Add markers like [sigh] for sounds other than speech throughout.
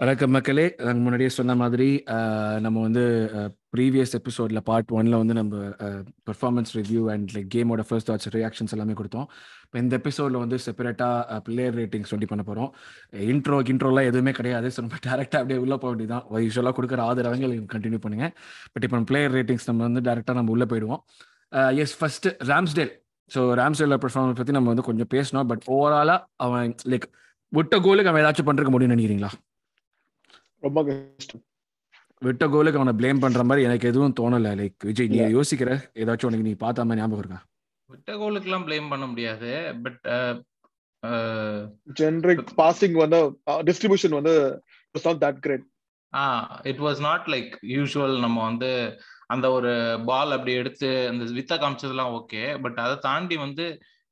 வணக்கம் மக்களே. நாங்கள் முன்னாடியே சொன்ன மாதிரி நம்ம வந்து ப்ரீவியஸ் எபிசோடில் பார்ட் ஒன்ல வந்து நம்ம பெர்ஃபார்மன்ஸ் ரிவ்யூ அண்ட் லைக் கேமோட ஃபர்ஸ்ட் தாட்ஸ் ரியாக்ஷன்ஸ் எல்லாமே கொடுத்தோம். இப்போ இந்த எபிசோடில் வந்து செப்பரேட்டாக பிளேயர் ரேட்டிங்ஸ் சொல்லி பண்ண போகிறோம் இன்ட்ரோ கின்ட்ரோலாம் எதுவுமே கிடையாது. ஸோ நம்ம டேரெக்டாக அப்படியே உள்ளே போக வேண்டியதான் யூஸ்வலாக கொடுக்குற ஆதரவங்க கண்டினியூ பண்ணுங்கள் பட் இப்போ பிளேயர் ரேட்டிங்ஸ் நம்ம வந்து டேரெக்டாக நம்ம உள்ளே போயிடுவோம். எஸ் ஃபர்ஸ்ட் ராம்ஸ்டேல் ஸோ ராம்ஸ்டேலோட பெர்ஃபார்மன்ஸ் பற்றி நம்ம வந்து கொஞ்சம் பேசணும் பட் ஓவராலாக அவன் லைக் விட்ட கோலுக்கு அவன் ஏதாச்சும் பண்ணுறக்க முடியும்னு நினைக்கிறீங்களா? ரொம்ப கஷ்டம். விட்ட கோலுக்கு அவனை ப்ளேம் பண்ற மாதிரி எனக்கு எதுவும் தோணல. லைக் விஜய் நீ யோசிக்கிற? ஏதாச்சும் உனக்கு நீ பார்த்த மாதிரி ஞாபகம் இருக்கா? விட்ட கோலுக்குலாம் ப்ளேம் பண்ண முடியாது. பட் ஜென்ரிக் பாசிங் வந்து டிஸ்ட்ரிபியூஷன் வந்து not that great ah it was not like usual நம்ம வந்து அந்த ஒரு பால் அப்படி எடுத்து அந்த வித்த காமிச்சதெல்லாம் ஓகே பட் அதை தாண்டி வந்து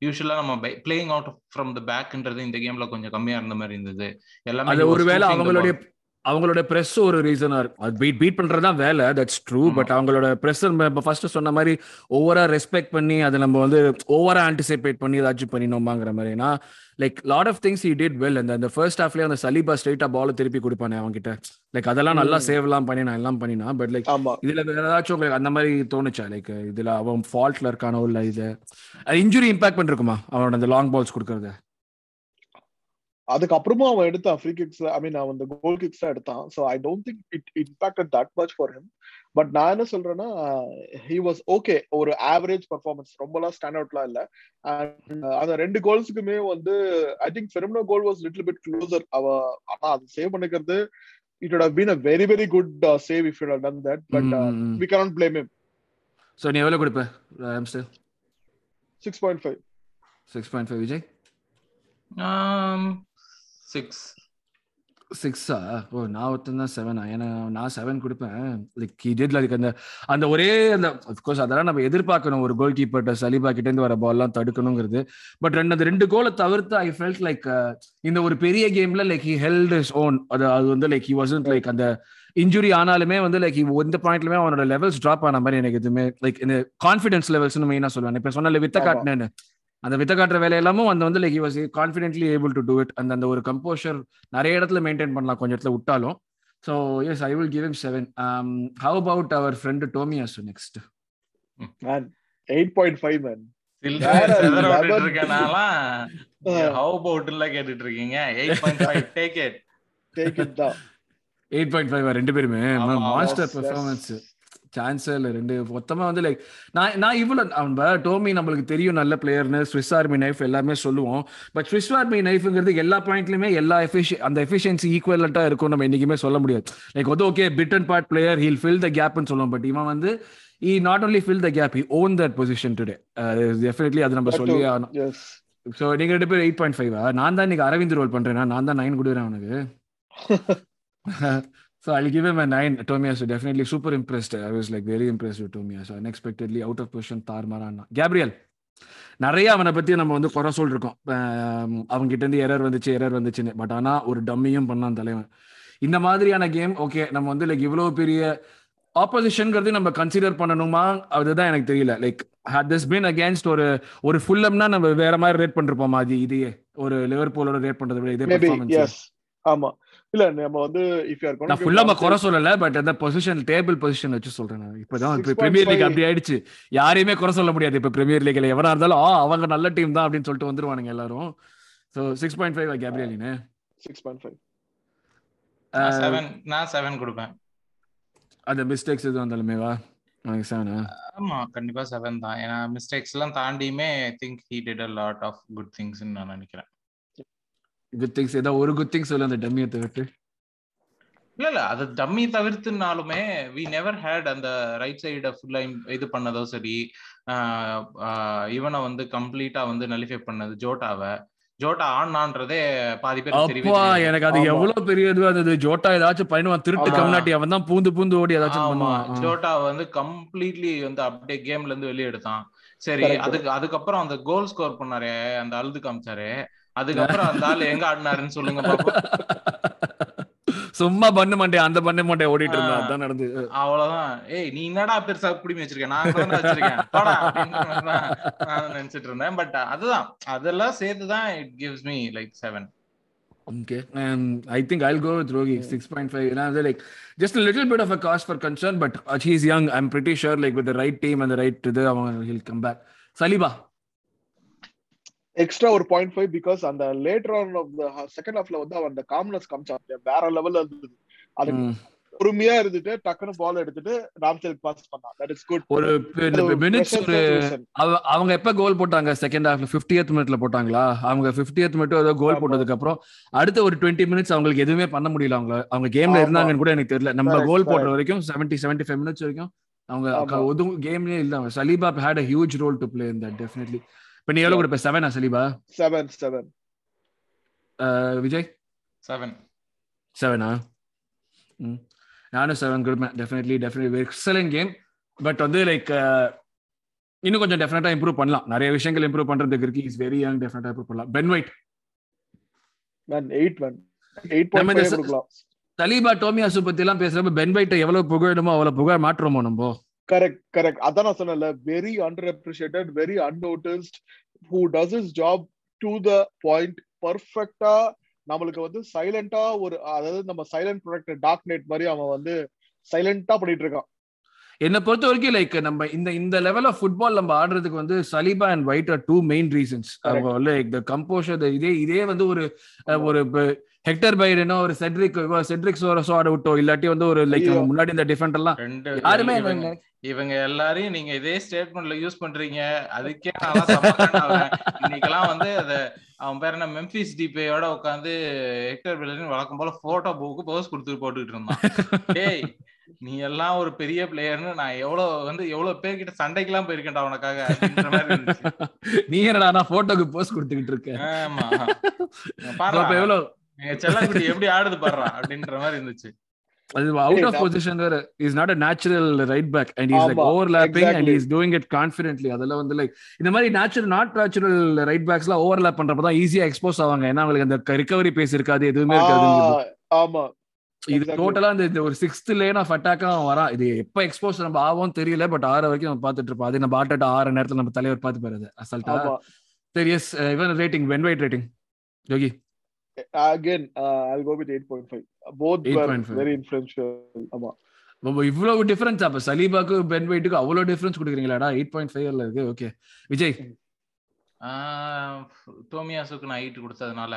யூஸ்வலா நம்ம பிளேயிங் அவுட் ஃப்ரம் த பேக்ன்றது இந்த கேம்ல கொஞ்சம் கம்மியா இருந்த மாதிரி இருந்தது. எல்லாமே ஒருவேளை அவங்களுடைய. அவங்களோட பிரஸ் ஒரு ரீசனா இருக்கும். பீட் பீட் பண்றது தான் வேலை தட்ஸ் ட்ரூ. பட் அவங்களோட பிரஸ் ஃபர்ஸ்ட் சொன்ன மாதிரி ஓவரா ரெஸ்பெக்ட் பண்ணி அதை நம்ம வந்து ஓவரா ஆன்டிசிபேட் பண்ணி ஏதாச்சும் பண்ணினோமாங்கிற மாதிரினா like lot of things he did well அந்த அந்த ஃபர்ஸ்ட் ஹாஃப்லயே அந்த சலீபா ஸ்ட்ரைட்டா பால் திருப்பி கொடுப்பானே அவன்கிட்ட. லைக் அதெல்லாம் நல்லா ம். சேவ்லாம் பண்ணி நான் எல்லாம் பண்ணினா பட் லைக் இதுல வேற ஏதாச்சும் உங்களுக்கு அந்த மாதிரி தோணுச்சா? லைக் இதுல அவன் ஃபால்ட்ல இருக்கானோ இல்ல இது இன்ஜுரி இம்பாக்ட் பண்ணிருக்குமா அவனோட அந்த லாங் பால்ஸ் கொடுக்கறது? அதுக்கப்புறமா அவன் எடுத்தான் ஃப்ரீ கிக்ஸ் ஐ மீன் அவன் அந்த கோல் கிக்ஸ் தான் எடுத்தான். So I don't think it impacted that much for him but நான் என்ன சொல்றேன்னா ஹி வாஸ் ஓகே ஒரு ஆவரேஜ் பர்ஃபார்மன்ஸ் ரொம்பலாம் ஸ்டாண்ட் அவுட்லாம் இல்ல அண்ட் அந்த ரெண்டு கோல்ஸுக்குமே வந்து I think Firmino goal was little bit closer அவ ஆனா அது சேவ் பண்ணிக்கிறது it would have been a very very good uh, save if you had done that. But uh, we cannot blame him. So நீ எவ்வளவு கொடுப்ப ஆம்ஸ்டர் 6.5 six point five Vijay? Six. சிக்ஸா ஓ நான் ஒருத்தன் தான் செவனா ஏன்னா நான் செவன் கொடுப்பேன். லைக் ஹி டிட் லைக் அந்த அந்த ஒரே அந்த அஃப்கோர்ஸ் அதெல்லாம் நம்ம எதிர்பார்க்கணும். ஒரு கோல் கீப்பர்ட்ட சலிபா கிட்ட இருந்து வர பால்லாம் தடுக்கணுங்கிறது. பட் ரெண்டு அந்த ரெண்டு கோலை தவிர்த்து ஐ ஃபெல்ட் லைக் இந்த ஒரு பெரிய கேம்ல like he held his own அது அது வந்து லைக் ஹி வாசன்ட் லைக் அந்த இன்ஜுரி ஆனாலுமே வந்து லைக் எந்த பாயிண்ட்லுமே அவனோட லெவல்ஸ் ட்ராப் ஆன மாதிரி எனக்கு எதுவுமே லைக் இந்த கான்ஃபிடன்ஸ் லெவல்ஸ்னு மெயினா சொல்லுவேன். இப்ப சொன்ன வித்த. காட்டினேன்னு. அந்த வித்த காட்டுற வேலையெல்லாமும் அந்த வந்து like was confidently able to do it அந்த அந்த ஒரு கம்போஷர் நிறைய இடத்துல மெயின்டைன் பண்ணலாம் கொஞ்சம் இடத்துல விட்டாலும். So yes I will give him seven how about our friend Tomiyasu next man 8.5 man. சில்லறை வேற செதற level. விட்டுட்டு இருக்கனாலாம் Uh. how about எல்லாம் கேட்டுட்டு இருக்கீங்க eight point five take it take it down eight point five ரெண்டு பேருமே. மாஸ்டர் பெர்ஃபார்மன்ஸ் சான்ஸே இல்லை ரெண்டு மொத்தமா வந்து லைக் நான் நான் இவ்வளோ அவன் டோமி நம்மளுக்கு தெரியும் நல்ல பிளேயர்னு ஸ்விஸ் ஆர்மி நைஃப் எல்லாமே சொல்லுவோம். பட் ஸ்விஸ் ஆர்மி நைஃப்ங்கிறது எல்லா பாயிண்ட்லயுமே எல்லா எஃபிஷி அந்த எஃபிஷியன்சி ஈக்குவலண்டா இருக்கும் நம்ம என்னைக்குமே சொல்ல முடியாது. லைக் வந்து okay bit and part player he'll fill the கேப்னு சொல்லுவோம். பட் இவன் வந்து he not only fill the gap he own that position today definitely அது நம்ம சொல்லி too. ஆகணும். ஸோ நீங்க ரெண்டு பேரும் எயிட் பாயிண்ட் ஃபைவா நான் தான் இன்னைக்கு அரவிந்த் ரோல் பண்றேன்? நான் தான் நைன் கொடுக்குறேன் அவனுக்கு. [laughs] so I'll give him a nine. Tomiyasu definitely super impressed. I was like very impressed with Tomiyasu. Unexpectedly out of position தார்மாரான் கேப்ரியல் நிறைய அவனை பத்தி நம்ம வந்து குறை சொல்லிருக்கோம். அவங்க கிட்ட இருந்து எரர் வந்துச்சு எரர் வந்துச்சுன்னு. பட் ஆனா ஒரு டம்மியும் பண்ணான் தலைவன். இந்த மாதிரியான கேம் ஓகே நம்ம வந்து லைக் இவ்வளவு பெரிய ஆப்போசிஷன்ங்கிறது நம்ம கன்சிடர் பண்ணணுமா? அதுதான் எனக்கு தெரியல. Like had this been against ஒரு ஒரு ஃபுல்லம்னா நம்ம வேற மாதிரி ரேட் பண்ணிருப்போமா? அது இதையே ஒரு லிவர்பூலோட ரேட் பண்றதை விட இதே ஆமா. இல்ல நம்ம வந்து இஃப் யூ ஆர் நான் ஃபுல்லா குறை சொல்லல பட் அந்த பொசிஷன் டேபிள் பொசிஷன் வச்சு சொல்றேன் நான். இப்பதான் இப்ப 6.5 பிரீமியர் லீக் அப்படி ஆயிடுச்சு. யாரையுமே குறை சொல்ல முடியாது இப்ப பிரீமியர் லீக்ல எவரா இருந்தாலும் ஆ அவங்க நல்ல டீம் தான் அப்படின்னு சொல்லிட்டு வந்துருவானுங்க எல்லாரும். சோ சிக்ஸ் பாயிண்ட் ஃபைவ் கேப்ரியலின்னு? சிக்ஸ் பாயிண்ட் ஃபைவ் நான் செவன் நான் செவன் கொடுப்பேன். அந்த மிஸ்டேக்ஸ் எதுவும் வந்தாலுமே வா. உனக்கு செவனா ஆமா கண்டிப்பா செவன் தான். ஏன்னா மிஸ்டேக்ஸ் எல்லாம் தாண்டியுமே I think he did a lot of good things நான் நினைக்கிறேன். குட் திங்ஸ் ஏதோ ஒரு குட் திங்ஸ் சொல்லு அந்த டம்மியை தவிர்த்து இல்ல இல்ல அது டம்மி தவிர்த்துனாலுமே வி நெவர் ஹேட் அந்த ரைட் சைடு ஃபுல்லா இது பண்ணதோ சரி இவனை வந்து கம்ப்ளீட்டா வந்து நலிஃபை பண்ணது ஜோட்டாவை ஜோட்டா ஆனான்றதே பாதி பேர் எனக்கு அது. எவ்வளவு பெரிய இதுவா இருந்தது ஜோட்டா ஏதாச்சும் பண்ணுவான் திருட்டு. கம்னாட்டி அவன் தான் பூந்து பூந்து ஓடி ஏதாச்சும் பண்ணுவான். ஜோட்டா வந்து கம்ப்ளீட்லி வந்து அப்படியே கேம்ல இருந்து வெளியே எடுத்தான் சரி. அதுக்கு அதுக்கப்புறம் அந்த கோல் ஸ்கோர் பண்ணாரு அந்த அழுது காமிச்சாரு அதுக்கப்புறம் அந்த ஆள் எங்க ஆடினாருன்னு சொல்லுங்க சும்மா பண்ண மாட்டேன் அந்த பண்ண மாட்டேன் ஓடிட்டு இருந்தான் ஆ. அதான் நடந்து அவ்வளவுதான் ஏய் நீ என்னடா பெருசா குடிமி வச்சிருக்க நான் தான் வச்சிருக்கேன் தான் நினைச்சிட்டு இருந்தேன் பட் அதுதான் அதெல்லாம் சேர்த்துதான் it gives me like seven Okay, um, I think I'll go with Rogi Mm. six point five. You know, they're like just a little bit of a cause for concern, but uh, he's young. I'm pretty sure, like with the right team and the right to the, he'll come back. Saliba, extra ஒரு point five because அந்த later on of the second ஹாஃப்ல வந்து அவன் அந்த calmness காமிச்சான். வேற லெவல்ல இருந்தது. அது. பொறுமையா இருந்துட்டு டக்குன்னு பால் எடுத்துட்டு ராம்செலுக்கு பாஸ் பண்ணான். தட் இஸ் குட் ஒரு மினிட்ஸ் ஒரு அவ- அவங்க எப்ப கோல் போட்டாங்க? செகண்ட் ஹாஃப்ல 50th மினிட்ல போட்டாங்களா? அவங்க 50th மினிட் ஏதோ கோல். போட்டதுக்கு அப்புறம் அடுத்த ஒரு 20 மினிட்ஸ் அவங்களுக்கு எதுவுமே பண்ண முடியல அவங்க அவங்க கேம்ல. இருந்தாங்கன்னு கூட எனக்கு தெரியல. நம்ம கோல் போடுற. வரைக்கும் 70 75 மினிட்ஸ் வரைக்கும் அவங்க. ஒதுவும் கேம்லயே இல்ல. அவங்க Saliba had a huge role to play in that definitely இப்ப நீ எவ்வளவு கொடுப்ப செவனா Saliba seven seven Vijay seven செவனா நானும் செவன் கொடுப்பேன் definitely definitely excellent game but வந்து லைக் இன்னும் கொஞ்சம் டெஃபினட்டா இம்ப்ரூவ் பண்ணலாம். நிறைய விஷயங்கள் இம்ப்ரூவ் பண்றதுக்கு இருக்கு. இஸ் வெரி யங் டெஃபினட்டா இம்ப்ரூவ் பண்ணலாம். Ben White man eight man eight point கொடுக்கலாம். தலீபா டோமியாசு பத்தி எல்லாம் பேசுறப்ப பென் ஒயிட்டை எவ்வளவு புகழணுமோ அவ்வளவு புகழ் மாற்றுறோமோ நம்ம. கரெக்ட் கரெக்ட் அதான் நான் சொன்னேன்ல very underappreciated very unnoticed who does his job to the point பர்ஃபெக்டா நம்மளுக்கு வந்து சைலண்டா ஒரு அதாவது நம்ம சைலண்ட் ப்ரொடக்ட் டார்க் நைட் மாதிரி அவன் வந்து சைலண்டா பண்ணிட்டு இருக்கான். என்னை பொறுத்த வரைக்கும் லைக் நம்ம இந்த இந்த லெவல் ஆஃப் ஃபுட்பால் நம்ம ஆடுறதுக்கு வந்து Saliba and White are two main reasons அவங்க லைக் த கம்போஷர் இதே இதே வந்து ஒரு ஒரு ஹெக்டர் பைரனோ ஒரு செட்ரிக் செட்ரிக் சோரஸோ ஆட விட்டோ இல்லாட்டி வந்து ஒரு லைக். முன்னாடி இந்த டிஃபெண்ட் எல்லாம் யாருமே இவங்க எல்லாரையும் நீங்க இதே ஸ்டேட்மெண்ட்ல யூஸ் பண்றீங்க. அதுக்கே இன்னைக்கெல்லாம் வந்து அத அவன் பேர் என்ன மெம்பிஸ் டிபேயோட உட்காந்து ஹெக்டர் பெல்லரின் வழக்கம் போல போட்டோ புக்கு போஸ் கொடுத்து போட்டுக்கிட்டு இருந்தான். டேய் நீ எல்லாம் ஒரு பெரிய பிளேயர்னு நான் எவ்வளவு வந்து எவ்வளவு பேர்கிட்ட சண்டைக்கெல்லாம் போயிருக்கேன்டா உனக்காக [laughs] நீ என்னடா நான் போட்டோக்கு போஸ்ட் கொடுத்துக்கிட்டு இருக்கேன் ஆமா. எவ்வளவு செல்லக்குட்டி எப்படி ஆடுது பாடுறா அப்படின்ற மாதிரி இருந்துச்சு. அது அவுட் ஆஃப் பொசிஷன் வேற. Is not a natural right back and is like ஆமா, overlapping and. Is doing it confidently அதெல்லாம் வந்து லைக் இந்த மாதிரி நேச்சுரல் நாட் நேச்சுரல் ரைட் பேக்ஸ்லாம் ஓவர்லாப் பண்றப்ப தான் ஈஸியா எக்ஸ்போஸ் ஆவாங்க. ஏன்னா அவங்களுக்கு அந்த ரிகவரி பேஸ் இருக்காது எதுவுமே இருக்காது. ஆமா. இது. டோட்டலா இந்த ஒரு சிக்ஸ்த் லேன் ஆஃப் அட்டாக்கா வரான். இது எப்ப எக்ஸ்போஸ் நம்ம ஆகும் தெரியல பட் ஆறு வரைக்கும் நம்ம பார்த்துட்டு இருப்போம். அது நம்ம ஆட்டா ஆறு நேரத்துல நம்ம தலைவர் பார்த்து போறது அசல்ட்டா சரி எஸ் இவன் rating when White rating Yogi again I'll go with eight point five both 8.5. Very influential ஆமா இவ்வளவு டிஃபரன்ஸ் அப்ப சலீபாக்கு பென் வெயிட்டுக்கு அவ்வளவு டிஃபரன்ஸ் கொடுக்குறீங்களாடா? எயிட் பாயிண்ட் ஃபைவ்ல இருக்கு. ஓகே விஜய். டோமியாசுக்கு நான் எயிட் கொடுத்ததுனால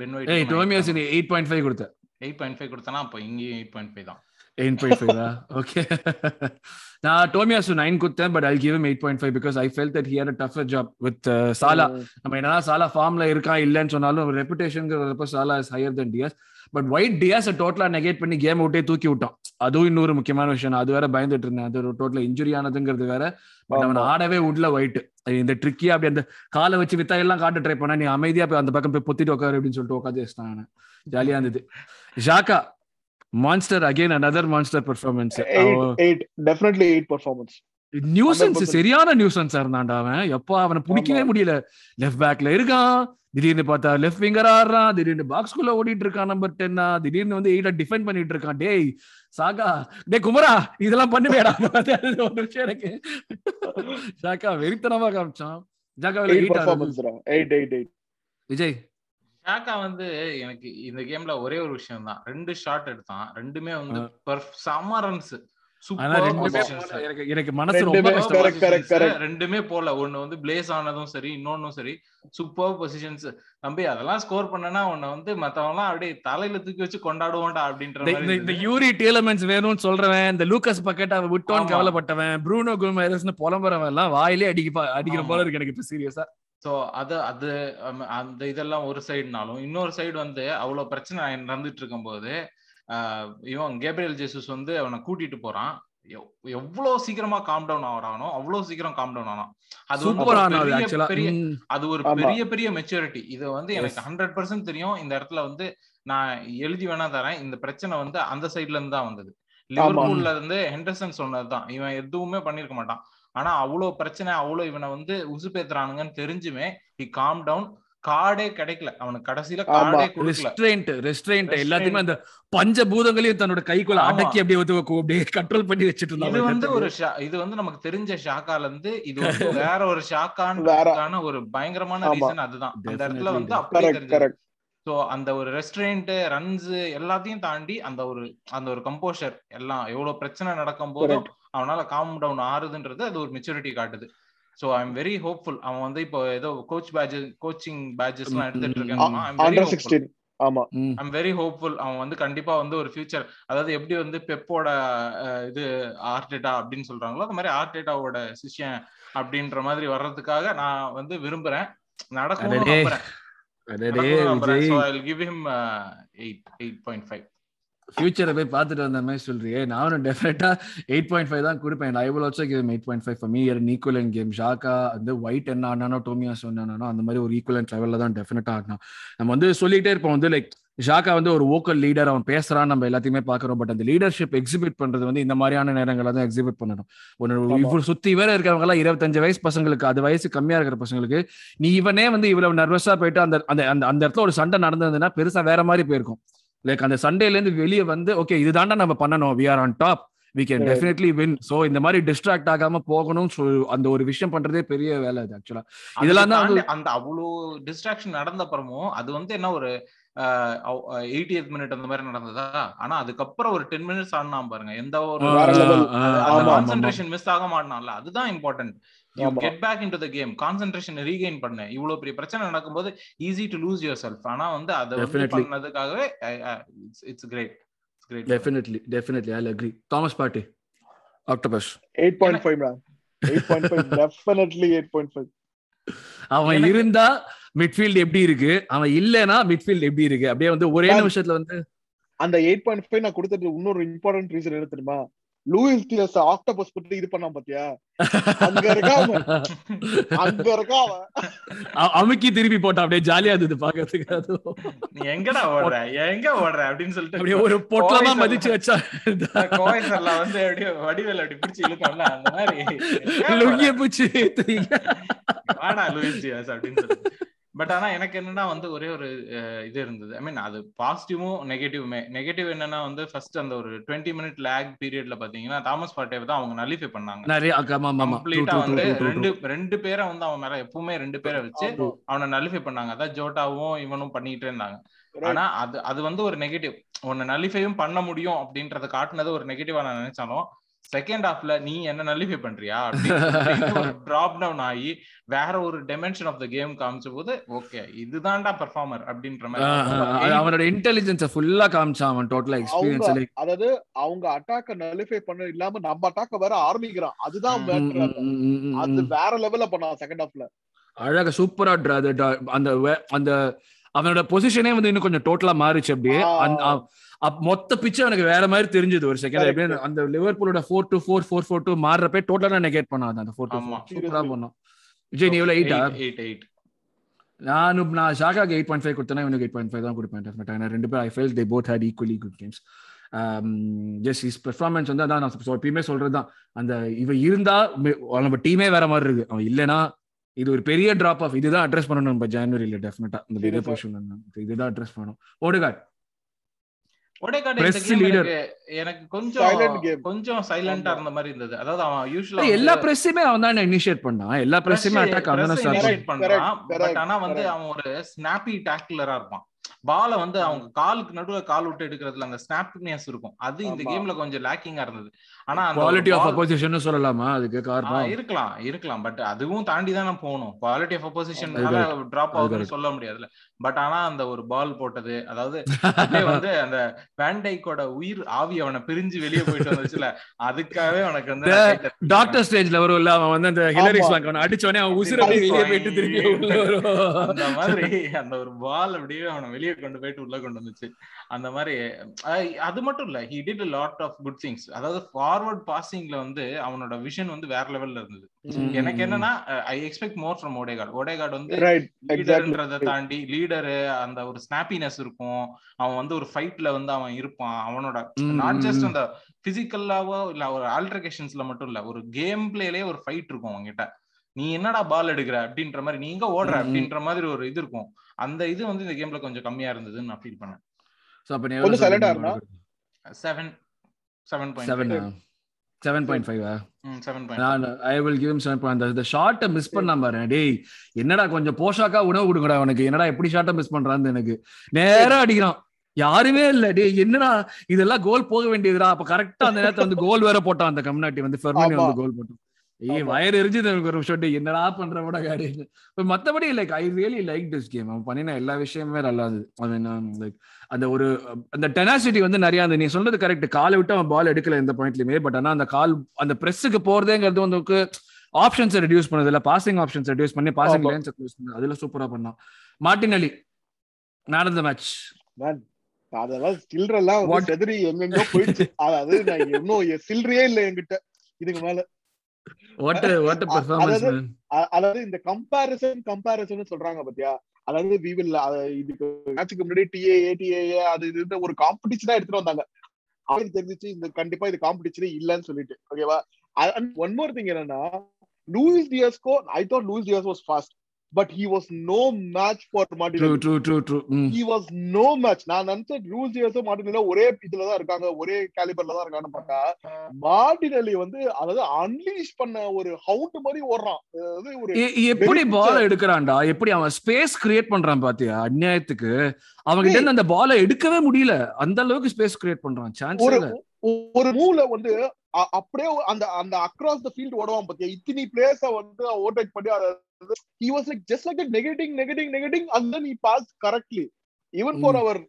பென் ஏய் டோமியாஸ் எயிட் பாயிண்ட் ஃபைவ் கொடுத்த. எயிட் பாயிண்ட் ஃபைவ் கொடுத்தனா அப்போ இங்கேயும் எயிட் பாயிண்ட் ஃபைவ் தான். எயிட் பாயிண்ட் ஃபைவ் ஓகே நான் டோமியாசு நைன் கொடுத்தேன் but I give eight point five because I felt that here tough job with Salah நம்ம என்னதான் Salah ஃபார்ம்ல இருக்கா இல்லைன்னு சொன்னாலும் reputation Salah is higher than DS but White DS டோட்டலா negate பண்ணி கேம் விட்டே தூக்கி விட்டான். அதுவும் இன்னொரு முக்கியமான விஷயம். அது வேற பயந்துட்டு இருந்தேன். அது ஒரு டோட்டல் இன்ஜுரி ஆனதுங்கிறது வேற. பட் அவன். ஆடவே விடல ஒயிட் இந்த ட்ரிக்கியா அப்படி அந்த காலை வச்சு வித்தா எல்லாம் காட்ட ட்ரை பண்ணா நீ அமைதியா போய் அந்த பக்கம் போய் பொத்திட்டு உட்காரு அப்படின்னு சொல்லிட்டு உட்காந்து ஜாலியா இருந்தது. Xhaka monster again another monster performance eight definitely eight performance nuisance 100%. சரியான நியூசன்ஸ் இருந்தான்டா அவன். எப்பா அவனை பிடிக்கவே. முடியல. லெஃப்ட் பேக்ல இருக்கான். திடீர்னு பார்த்தா லெஃப்ட் விங்கர் ஆடுறான். திடீர்னு பாக்ஸ்குள்ள ஓடிட்டு இருக்கான் நம்பர் டென்னா திடீர்னு வந்து எயிட்டா டிஃபெண்ட் பண்ணிட்டு இருக்கான் டேய் சாகா. டேய் குமரா இதெல்லாம் பண்ணுவேடா [laughs] ஒரு விஷயம் எனக்கு. சாக்கா வெறித்தனமா காமிச்சான். ஜாக்கா எயிட் எயிட் விஜய் ஷாக்கா வந்து எனக்கு இந்த கேம்ல ஒரே ஒரு விஷயம் தான். ரெண்டு ஷாட் எடுத்தான். ரெண்டுமே வந்து செம ரன்ஸ் ஆனா ரெண்டுமே போல. எனக்கு எனக்கு மனசு ரொம்ப ரெண்டுமே போல. ஒண்ணு வந்து பிளேஸ் ஆனதும் சரி இன்னொன்னும் சரி. சூப்பர் பொசிஷன்ஸ் தம்பி அதெல்லாம் ஸ்கோர் பண்ணனா உன்னை வந்து மத்தவங்க அப்படியே தலையில தூக்கி வச்சு கொண்டாடுவோம்டா அப்படின்ற இந்த-. யூரி டேலமெண்ட்ஸ் வேணும்னு சொல்றவன் இந்த லூக்கஸ் பக்கெட் அவன் விட்டோன்னு. கவலைப்பட்டவன் ப்ரூனோ குல்மைரஸ்னு புலம்புறவன் எல்லாம் வாயிலே அடிக்க அடிக்கிற. போல இருக்கு எனக்கு இப்ப சீரியஸா சோ அது அது அந்த இதெல்லாம் ஒரு சைடுனாலும் இன்னொரு சைடு வந்து அவ்வளவு பிரச்சனை நடந்துட்டு இருக்கும்போது ஆஹ், இவன் கேப்ரியல் ஜெசூஸ் வந்து அவனை கூட்டிட்டு போறான். எவ்- எவ்வளவு சீக்கிரமா காம் டவுன் ஆகிறானோ அவ்வளவு சீக்கிரம் காம் டவுன் ஆனான். அது வந்து பெரிய- அது ஒரு. பெரிய பெரிய மெச்சூரிட்டி இது வந்து எனக்கு. ஹண்ட்ரட் பர்சன்ட் தெரியும். இந்த இடத்துல வந்து நான் எழுதி வேணா தரேன். இந்த பிரச்சனை வந்து அந்த சைடுல இருந்து தான் வந்தது. லிவர்பூல்ல இருந்து ஹெண்டர்சன் சொன்னதுதான். இவன் எதுவுமே பண்ணிருக்க மாட்டான். ஆனா அவ்வளவு பிரச்சனை அவ்வளவு இவனை வந்து உசுப்பேத்துறானுங்கன்னு தெரிஞ்சுமே ஹி காம் டவுன் கார்டே கிடைக்கல. அவனுக்கு கடைசியில. கார்டே கொடுக்கல. Restraint restraint Restraint. எல்லாத்தையுமே அந்த பஞ்ச பூதங்களையும் தன்னோட கைக்குள்ள. அடக்கி அப்படியே வந்து அப்படியே கண்ட்ரோல் பண்ணி வச்சுட்டு இது இருந்தான் வந்து ஒரு ஷா- இது வந்து நமக்கு தெரிஞ்ச ஷாக்கால இருந்து இது வந்து [laughs] வேற ஒரு ஷாக்கான ஒரு பயங்கரமான. ரீசன் அதுதான். அந்த இடத்துல வந்து. அப்படியே ஸோ அந்த ஒரு ரெஸ்டாரண்ட் ரன்ஸ் எல்லாத்தையும் தாண்டி அந்த ஒரு அந்த ஒரு கம்போஷர் எல்லாம் எவ்வளவு பிரச்சனை நடக்கும் போதும் அவனால காம் டவுன் ஆறுதுன்றது அது ஒரு மெச்சூரிட்டி காட்டுது. So I am very hopeful அவன் வந்து இப்போ ஏதோ கோச் பேட்ச் கோச்சிங் பேட்சஸ் எல்லாம் எடுத்துட்டு இருக்கான் ஆமா. ஐம் வெரி ஹோப்ஃபுல் அவன் வந்து கண்டிப்பா வந்து ஒரு ஃபியூச்சர் அதாவது எப்படி வந்து பெப்போட இது ஆர்டேட்டா அப்படின்னு சொல்றாங்களோ அந்த மாதிரி ஆர்டேட்டாவோட சிஷ்யன் அப்படின்ற மாதிரி வர்றதுக்காக நான் வந்து விரும்புறேன். நடக்கும் நம்புறேன். ஃபியூச்சரை போய் பார்த்துட்டு வந்த மாதிரி சொல்றியே. நானும் டெஃபினட்டா எயிட் பாயிண்ட் ஃபைவ் தான் கொடுப்பேன். I will also give eight point five for me ஈக்குவலன் game Xhaka வந்து ஒயிட் என்ன ஆனானோ டோமியாஸ் ஆனானோ அந்த மாதிரி ஒரு ஈக்குவலன் லெவலில் தான் டெஃபினட்டா ஆடினான். நம்ம வந்து சொல்லிட்டே இருப்போம். வந்து லைக் ஷாக்கா வந்து ஒரு ஓக்கல் லீடர் அவன் பேசுறான் நம்ம எல்லாத்தையுமே பாக்குறோம் பட் அந்த லீடர்ஷிப் எக்ஸிபிட் பண்றது வந்து இந்த மாதிரியான நேரங்கள தான் எக்ஸிபிட் பண்ணணும். ஒரு இவ்வளவு சுத்தி வேற இருக்கிறவங்க எல்லாம் இருபத்தஞ்சு வயசு பசங்களுக்கு அது வயசு கம்மியா இருக்கிற பசங்களுக்கு நீ இவனே வந்து இவ்வளவு நர்வஸா போயிட்டு அந்த அந்த அந்த இடத்துல ஒரு சண்டை நடந்ததுன்னா பெருசா வேற மாதிரி போயிருக்கும். லைக் அந்த சண்டேல இருந்து வெளியே வந்து ஓகே இதுதாண்டா நம்ம பண்ணணும். We are on top we can definitely win so இந்த மாதிரி டிஸ்ட்ராக்ட் ஆகாம போகணும். அந்த ஒரு விஷயம் பண்றதே பெரிய வேலை அது ஆக்சுவலா இதெல்லாம் தான் அந்த அவ்வளவு டிஸ்ட்ராக்ஷன் நடந்த அப்புறமும் அது வந்து என்ன ஒரு எயிட்டியத் மினிட் அந்த மாதிரி நடந்ததா? ஆனா அதுக்கப்புறம் ஒரு டென் மினிட்ஸ் ஆடினா பாருங்க. எந்த ஒரு கான்சென்ட்ரேஷன் மிஸ் ஆக மாட்டான்ல அதுதான் important you get back in to the game concentration regain பண்ண. இவ்வளவு பெரிய பிரச்சனை நடக்கும்போது easy to lose yourself ஆனா வந்து அதை வந்து பண்ணதுக்காகவே it's great definitely definitely I agree Thomas Partey octopus 8.5 ma'am 8.5 definitely 8.5 அவன் இருந்தா மிட்ஃபீல்ட் எப்படி இருக்கு? அவன் இல்லனா மிட்ஃபீல்ட் எப்படி இருக்கு? அப்படியே வந்து ஒரே நிமிஷத்துல வந்து அந்த 8.5 நான் கொடுத்தது இன்னொரு இம்பார்ட்டன்ட் ரீசன் என்ன தெரியுமா? லூயிஸ் டியஸ் ஆக்டோபஸ் பத்தி இது பண்ணாம பாத்தியா? அங்க இருக்கா அங்க இருக்கா அமுக்கி திருப்பி போட்டா அப்படியே ஜாலியா இருந்தது பாக்கிறதுக்கு. அது. நீ எங்கடா ஓடுற? எங்க ஓடுற? அப்படின்னு சொல்லிட்டு அப்படியே ஒரு பொட்டலமா மதிச்சு வச்சா. கோயசர்ல வந்து அப்படியே வடிவேல் அப்படி பிடிச்சு இழுக்கணும்ல அந்த மாதிரி. லுங்கிய பிடிச்சு வாடா லூயிஸ் டியஸ் அப்படின்னு சொல்லிட்டு. பட் ஆனா எனக்கு என்னன்னா வந்து ஒரே ஒரு இது இருந்தது. ஐ மீன் அது பாசிட்டிவும் நெகட்டிவுமே நெகட்டிவ் என்னன்னா வந்து ஃபர்ஸ்ட் அந்த ஒரு டுவெண்ட்டி மினிட் லேக் பீரியட்ல பாத்தீங்கன்னா தாமஸ் பாட்டேவை தான் அவங்க நலிஃபை பண்ணாங்க. கம்ப்ளீட்டா வந்து ரெண்டு ரெண்டு பேரை வந்து அவன் மேல எப்பவுமே ரெண்டு பேரை வச்சு அவனை நலிஃபை பண்ணாங்க. அதான் ஜோட்டாவும் இவனும் பண்ணிட்டே இருந்தாங்க. ஆனா அது அது வந்து ஒரு நெகட்டிவ் உன்னை நலிஃபையும் பண்ண முடியும் அப்படின்றத காட்டுனது ஒரு நெகட்டிவா நான் நினைச்சாலும் செகண்ட் ஹாஃப்ல நீ என்ன நலிஃபை பண்றியா டிராப் டவுன் [laughs] ஆகி வேற ஒரு டைமென்ஷன் ஆஃப் த கேம் காமிச்ச போது ஓகே இதுதான்டா பெர்ஃபார்மர் அப்படின்ற மாதிரி அவனோட இன்டெலிஜென்ஸ் ஃபுல்லா காமிச்சான் அவன் டோட்டலா எக்ஸ்பீரியன்ஸ் அதாவது அவங்க அட்டாக்க நலிஃபை பண்ண இல்லாம நம்ம அட்டாக்க வேற ஆரம்பிக்கிறான். அதுதான் அது. வேற லெவல்ல பண்ணான் செகண்ட் ஹாஃப்ல அழகா சூப்பரா அந்த அந்த அவனோட பொசிஷனே வந்து இன்னும் கொஞ்சம் டோட்டலா மாறிச்சு அப்படியே. மொத்த பிச்சு எனக்கு வேற மாதிரி தெரிஞ்சது ஒரு செகண்ட் எப்படியே அந்த லிவர்பூலோட four two four four four two மாறுறப்ப டோட்டலா நெகேட் பண்ணாது அந்த ஃபோர் டூ சூப்பரா பண்ணோம் விஜய் நீ எவ்வளவு எயிட்டா எயிட் எயிட் நான் நான் ஷாகாக்கு எயிட் பாயிண்ட் ஃபைவ் கொடுத்தேன்னா இவனுக்கு எயிட் பாயிண்ட் ஃபைவ் தான் கொடுப்பேன் டெஃபினட்டா ரெண்டு பேர் I felt they both had equally good games just is performance வந்து அதான் நான் எப்பயுமே சொல்றது தான் அந்த இவன் இருந்தா நம்ம டீமே வேற மாதிரி இருக்கு. அவன் இல்லைன்னா இது ஒரு பெரிய டிராப் ஆஃப் இதுதான் அட்ரஸ் பண்ணணும் நம்ம ஜனவரியில டெஃபினட்டா இந்த இதுதான் அட்ரஸ் பண்ணணும். ஓடுகாட். எனக்கு கொஞ்சம் கொஞ்சம் சைலண்டா இருந்த மாதிரி இருந்தது. அதாவது அவன் யூஸ்வலா எல்லா பிரஸ்ஸுமே அவன் தான் இனிஷியேட் பண்ணான். எல்லா பிரஸ்ஸுமே அட்டாக் அவன் தான் பண்றான் பட் ஆனா வந்து அவன் ஒரு ஸ்னாப்பி டாக்லரா இருப்பான். பால வந்து அவங்க காலுக்கு நடுவுல கால் விட்டு எடுக்கிறதுல அந்த ஸ்னாப்னஸ் இருக்கும். அது இந்த கேம்ல கொஞ்சம் லேக்கிங்கா இருந்தது. ஆனா குவாலிட்டி ஆஃப் அப்போசிஷன் சொல்லலாமா? அதுக்கு காரணம். இருக்கலாம் இருக்கலாம். பட் அதுவும் தாண்டி தான் போகணும். குவாலிட்டி ஆஃப் அப்போசிஷன் டிராப் ஆகுதுன்னு சொல்ல முடியாதுல பட் ஆனா அந்த ஒரு பால் போட்டது அதாவது வந்து அந்த வேண்டைக்கோட உயிர் ஆவி அவனை பிரிஞ்சு வெளியே போயிட்டு வந்துச்சுல அதுக்காகவே உனக்கு வந்து டாக்டர் ஸ்டேஜ்ல வரும் இல்ல அவன் வந்து அந்த ஹிலரி ஸ்லாக் அவனை அடிச்சோடனே அவன் உசுர வெளியே போயிட்டு வரும். அந்த மாதிரி அந்த ஒரு பால் அப்படியே அவனை வெளியே கொண்டு போயிட்டு உள்ள கொண்டு வந்துச்சு. அந்த மாதிரி அது மட்டும் இல்ல he did lot of good things அதாவது ஃபார்வர்ட் பாசிங்ல வந்து அவனோட விஷன் வந்து வேற லெவல்ல இருந்தது. எனக்கு என்னன்னா I expect more from Odegaard Odegaard வந்து லீடர்ன்றதை தாண்டி லீடரு அந்த ஒரு ஸ்னாப்பினஸ் இருக்கும். அவன் வந்து ஒரு ஃபைட்ல வந்து அவன் இருப்பான். அவனோட நாட் ஜஸ்ட் அந்த பிசிக்கல்லாவோ இல்ல ஒரு ஆல்ட்ரகேஷன்ஸ்ல மட்டும் இல்ல ஒரு கேம் பிளேலயே ஒரு ஃபைட் இருக்கும் அவங்ககிட்ட நீ என்னடா பால் எடுக்கிற அப்படின்ற மாதிரி நீ எங்க ஓடுற அப்படின்ற மாதிரி ஒரு இது இருக்கும். அந்த இது வந்து இந்த கேம்ல கொஞ்சம் கம்மியா இருந்ததுன்னு நான் ஃபீல் பண்ணேன். இருந்தா? Seven seven point seven seven point five seven நான் I will give seven point அந்த ஷார்ட்டை மிஸ் பண்ண பாரு டேய் என்னடா கொஞ்சம் போஷாக்கா உணவு கொடுங்கடா உனக்கு. என்னடா எப்படி ஷார்ட்டை மிஸ் பண்றான்னு எனக்கு. நேரா அடிக்கிறான். யாருமே இல்ல. டேய் என்னடா இதெல்லாம் கோல் போக வேண்டியதுடா. அப்ப கரெக்டா அந்த நேரத்துல வந்து கோல் வேற போட்டான். அந்த கம்யூனிட்டி வந்து ஃபெர்மினி வந்து கோல் போட்டான். ஏய். வயர் எரிஞ்சது எனக்கு ஒரு ஷாட் என்னடா பண்ற காடி இப்ப மத்தபடி like I really like this game அவன் பண்ணின எல்லா விஷயமுமே நல்லா இருந்தது மீன் லைக் அந்த ஒரு அந்த டெனாசிட்டி வந்து நிறைய அந்த நீ சொல்றது கரெக்ட் காலை விட்டு அவன் பால் எடுக்கல எந்த பாயிண்ட்லயுமே பட் ஆனா அந்த கால் அந்த பிரஸ்ஸுக்கு போறதேங்கிறது வந்து ஆப்ஷன்ஸ் ரெடியூஸ் பண்ணது. இல்ல பாசிங் ஆப்ஷன்ஸ் ரெடியூஸ் பண்ணி பாசிங். லைன்ஸ் ரெடியூஸ் பண்ணது அதுல சூப்பரா பண்ணான். மார்டின் அலி நடந்த மேட்ச் Man, அதெல்லாம் சில்லற எல்லாம் வந்து What? செதறி எங்கெங்கோ போயிடுச்சு. அதாவது நான் இன்னும் சில்லறையே இல்ல என்கிட்ட. இதுக்கு மேல. அதாவது- இந்த கம்பாரிசன் கம்பாரிசன் சொல்றாங்க பாத்தியா? அதாவது will அஹ், இதுக்கு மேட்சுக்கு முன்னாடி டிஏஏ டிஏஏ அது இது ஒரு காம்படிஷனா எடுத்துட்டு வந்தாங்க. அவனுக்கு தெரிஞ்சிச்சு இந்த கண்டிப்பா இது காம்படிஷனே இல்லன்னு சொல்லிட்டு. ஓகேவா ஒன் மோர் திங் என்னன்னா Luis டியாஸ்கோ I thought Luis Diaz was fast but he was no match for Martin true true true he was no match நான் லூயிஸ் டியாஸும் மார்டினோ ஒரே இதுல தான் இருக்காங்க ஒரே கேலிபர்ல தான் இருக்காங்கன்னு பார்த்தா மார்டினலி வந்து அதாவது அன்லீஷ் பண்ண ஒரு ஹவுண்ட் மாதிரி ஓடுறான். அதாவது ஒரு எப்படி பால் எடுக்கிறான்டா? எப்படி அவன் ஸ்பேஸ் கிரியேட் பண்றான் பாத்தியா? அநியாயத்துக்கு அவன்கிட்ட இருந்து அந்த பாலை எடுக்கவே முடியல. அந்த அளவுக்கு ஸ்பேஸ் கிரியேட் பண்றான். சான்ஸ் ஒரு மூவ்ல வந்து அப்படியே அந்த அந்த அக்ராஸ் த ஃபீல்ட் ஓடுவான் பாத்தியா? இத்தனி பிளேயர்ஸ வந்து ஓவர்டேக் பண்ணி he was like just like negating negating negating and then he pass correctly even for our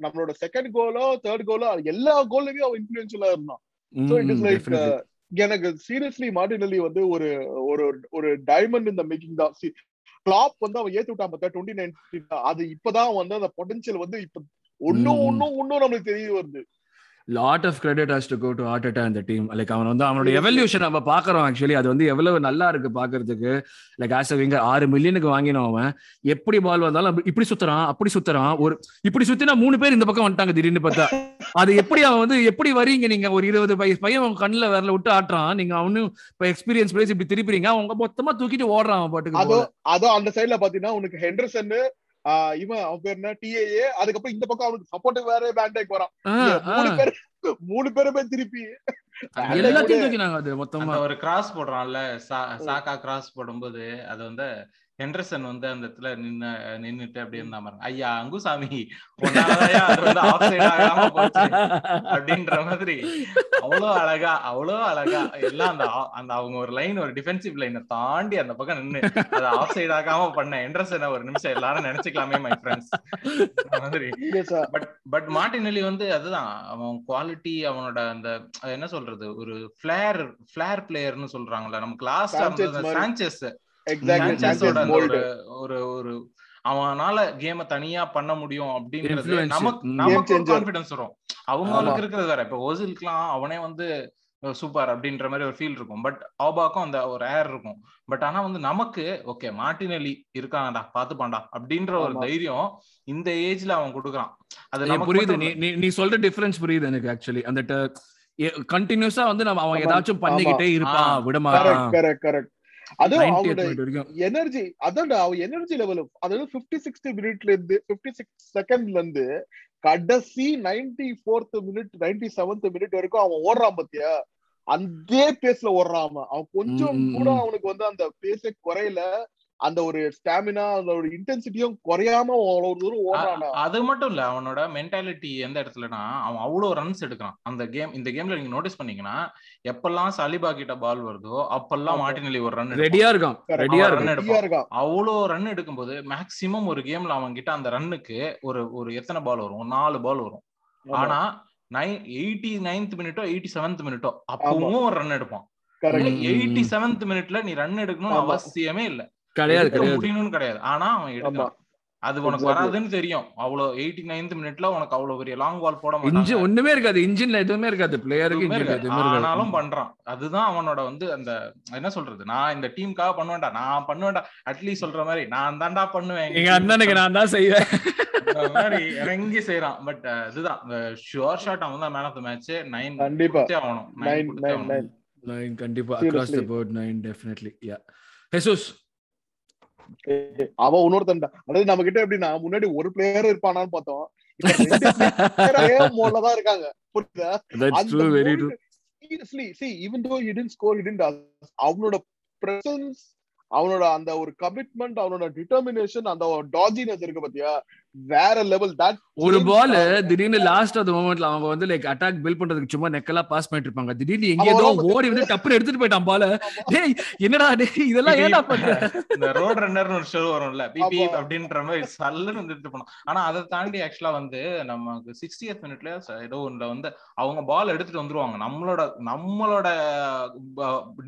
நம்மளோட செகண்ட் கோலோ தேர்ட் கோலோ எல்லா கோல்லையுமே அவன் இன்ஃபுளுன்ஷியலா இருந்தான். So it is hmm, like, definitely. எனக்கு சீரியஸ்லி மார்டினலி வந்து ஒரு ஒரு ஒரு டைமண்ட் இந்த மேக்கிங் தான். கிளாப் வந்து அவன் ஏத்தி விட்டான் பார்த்தா டுவெண்ட்டி நைன் அது இப்பதான் வந்து அந்த பொட்டன்ஷியல் வந்து இப்ப ஒன்னும் ம். ஒன்னும் ஒன்னும் நம்மளுக்கு தெரிய வருது. Lot of credit has to go to Arteta இந்த டீம் லைக் அவன் வந்து அவனோட. எவல்யூஷன் நம்ம பாக்குறோம் ஆக்சுவலி அது வந்து எவ்வளவு நல்லா இருக்கு பாக்குறதுக்கு லைக் ஆஸ் விங்க ஆறு மில்லியனுக்கு வாங்கினோம் அவன். எப்படி பால் வந்தாலும் இப்படி சுத்துறான் அப்படி சுத்துறான். ஒரு இப்படி சுத்தினா மூணு பேர் இந்த பக்கம் வந்துட்டாங்க திடீர்னு பார்த்தா. அது எப்படி அவன் வந்து எப்படி வரீங்க நீங்க? ஒரு இருபது வயசு பையன் அவன் கண்ணுல விரல விட்டு ஆட்டுறான். நீங்க அவனும் இப்ப எக்ஸ்பீரியன்ஸ் பிளேஸ் இப்படி திருப்பிறீங்க. அவங்க மொத்தமா தூக்கிட்டு ஓடுறான் அவன் பாட்டுக்கு. அதோ அந்த சைடுல பாத்தீங்கன்னா உனக்கு ஹெண்டர்சன் இவன் அவன் பேர் என்ன? டிஏஏ அதுக்கப்புறம் இந்த பக்கம் அவனுக்கு சப்போர்ட் வேற பேண்டேக் வரான் ஆ, மூணு. பேர் மூணு பேருமே திருப்பி. எல்லாத்தையும் தூக்கினாங்க அது மொத்தமா. ஒரு கிராஸ் போடுறான்ல சா- சாக்கா கிராஸ் போடும்போது அது வந்து ஹெண்டர்சன் வந்து அந்த இடத்துல நின்னு நின்னுட்டு அப்படியே இருந்தா பாருங்க. ஐயா அங்குசாமி ஆகாம போச்சு. அப்படின்ற மாதிரி. அவ்வளவு அழகா அவ்வளவு அழகா. எல்லாம் அந்த அந்த அவங்க ஒரு லைன் ஒரு டிஃபென்சிவ் லைனை தாண்டி அந்த பக்கம் நின்னு அதை ஆஃப் சைடு ஆகாம பண்ண ஹெண்டர்சனை ஒரு நிமிஷம் எல்லாரும் நினைச்சுக்கலாமே மை ஃப்ரெண்ட்ஸ் மாதிரி. பட் பட் மார்டினெல்லி வந்து அதுதான். அவன் குவாலிட்டி அவனோட அந்த என்ன சொல்றது? ஒரு ஃபிளேர் ஃபிளேர் பிளேயர்னு சொல்றாங்கல்ல நமக்கு லாஸ்ட் Sanchez. ஒரு ஒரு ஒரு அவனால கேம தனியா பண்ண முடியும் Influence. நமக்கு. நமக்கு. கான்பிடன்ஸ் வரும் அவங்களுக்கு இருக்கிறது வேற இப்ப ஓசிலுக்குலாம் அவனே வந்து சூப்பர் அப்படின்ற மாதிரி ஒரு ஃபீல் இருக்கும் பட் ஆபாக்கும் அந்த ஒரு ஏர் இருக்கும் பட் ஆனா வந்து நமக்கு ஓகே மார்டினெல்லி இருக்காங்கடா பாத்துப்பான்டா அப்படின்ற ஒரு. தைரியம் இந்த ஏஜ்ல அவன் கொடுக்குறான் அது புரியுது நீ நீ சொல்ற டிஃபரன்ஸ் புரியுது எனக்கு ஆக்சுவலி அந்த கண்டினியூஸா வந்து நம்ம அவன். ஏதாச்சும் பண்ணிக்கிட்டே இருப்பான் ஆ. விட கரெக்ட் மாட்டான் கரெக்ட் கரெக்ட் அதுவும் 90th அவனோட minute வரைக்கும் எனர்ஜி அதான்டா அவன் எனர்ஜி லெவல் அதாவது பிப்டி சிக்ஸ்டி மினிட்ல இருந்து பிப்டி சிக்ஸ் செகண்ட்ல இருந்து கடைசி ninety fourth minute ninety seventh minute வரைக்கும் அவன் ஓடுறான் பாத்தியா? அதே பேஸ்ல ஓடுறான் அவன். அவன் கொஞ்சம் கூட. அவனுக்கு வந்து அந்த பேஸே குறையல. அந்த ஒரு ஸ்டாமினா அந்த ஒரு இன்டென்சிட்டியும் குறையாம அவ்வளவு தூரம் ஓடுறானா அது மட்டும் இல்ல அவனோட மென்டாலிட்டி எந்த இடத்துலனா அவன் அவ்வளவு ரன்ஸ் எடுக்கிறான். அந்த கேம் இந்த கேம்ல நீங்க நோட்டீஸ் பண்ணீங்கன்னா எப்பெல்லாம் சலிபா கிட்ட பால் வருதோ அப்பெல்லாம் ஆமா. மார்டினெல்லி ஒரு ரன் ரெடியா இருக்கான். ரெடியா இருக்கான். run ரெடியா இருக்கான். அவ்வளோ ரன் எடுக்கும்போது மேக்சிமம் ஒரு கேம்ல அவன் கிட்ட அந்த ரன்னுக்கு ஒரு ஒரு எத்தனை பால் வரும்? நாலு பால் வரும். ஆனா நைன் எயிட்டி நைன்த் மினிட்டோ எயிட்டி செவன்த் மினிட்டோ அப்பவும் ஒரு ரன் எடுப்பான். எயிட்டி செவன்த் மினிட்ல நீ ரன் எடுக்கணும்னு. அவசியமே இல்ல. கிடையாது முடியணும்னு கிடையாது. ஆனா அவன் ஆமா. எடுக்கிறான் அது உனக்கு. வராதுன்னு தெரியும். அவ்வளவு எயிட்டி நைன்த் மினிட்ல உனக்கு அவ்வளவு பெரிய லாங் பால் போட இன்ஜின் மாட்டாங்க ஒண்ணுமே இருக்காது. இன்ஜின்ல எதுவுமே இருக்காது. பிளேயருக்கு எதுவுமே இன்ஜின் இருக்காது. எதுவுமே இருக்காது. ஆனாலும் பண்றான். அதுதான் அவனோட வந்து அந்த என்ன சொல்றது? நான் இந்த டீமுக்காக பண்ணுவேன்டா நான் பண்ணுவேன்டா அட்லீஸ்ட் சொல்ற மாதிரி நான் தான்டா பண்ணுவேன். எங்க அண்ணனுக்கு நான் தான் செய்வேன். மாதிரி இறங்கி செய்யறான் பட் இதுதான். ஷுவர் ஷாட் அவன் தான் man of the match nine கண்டிப்பா. ஆகணும். நைன் கண்டிப்பா. Across the board nine definitely ya Jesus அவன் இன்னொருத்தன்டா. அதாவது நம்ம கிட்ட எப்படின்னா முன்னாடி ஒரு பிளேயர் இருப்பானான்னு பார்த்தோம். இப்ப ரெண்டு player ஒரே mode ல தான் இருக்காங்க. புரியுதா? Seriously see even though he didn't score didn't அவனோட பிரசன்ஸ் அவனோட அந்த ஒரு கமிட்மெண்ட் அவனோட டிட்டர்மினேஷன் அந்த டாஜினஸ் இருக்கு பாத்தியா? வேற லெவல் தட் ஒரு பால் திடீர்னு லாஸ்ட் அந்த மொமெண்ட்ல அவங்க வந்து லைக் அட்டாக் பில் பண்றதுக்கு சும்மா நெக்கலா பாஸ் பண்ணிட்டு இருப்பாங்க. திடீர்னு எங்க ஏதோ ஓடி வந்து டப்புனு எடுத்துட்டு போயிட்டான் பால டேய் என்னடா டேய் இதெல்லாம் ஏன்டா பண்ற? இந்த ரோட் ரன்னர்னு ஒரு ஷோ வரும்ல பிபி. அப்படின்ற மாதிரி சல்லுன்னு வந்து எடுத்து போனோம் ஆனா அதை தாண்டி ஆக்சுவலா வந்து நமக்கு சிக்ஸ்டியத் மினிட்ல ஏதோ ஒன்றுல வந்து அவங்க பால் எடுத்துட்டு வந்துருவாங்க. நம்மளோட நம்மளோட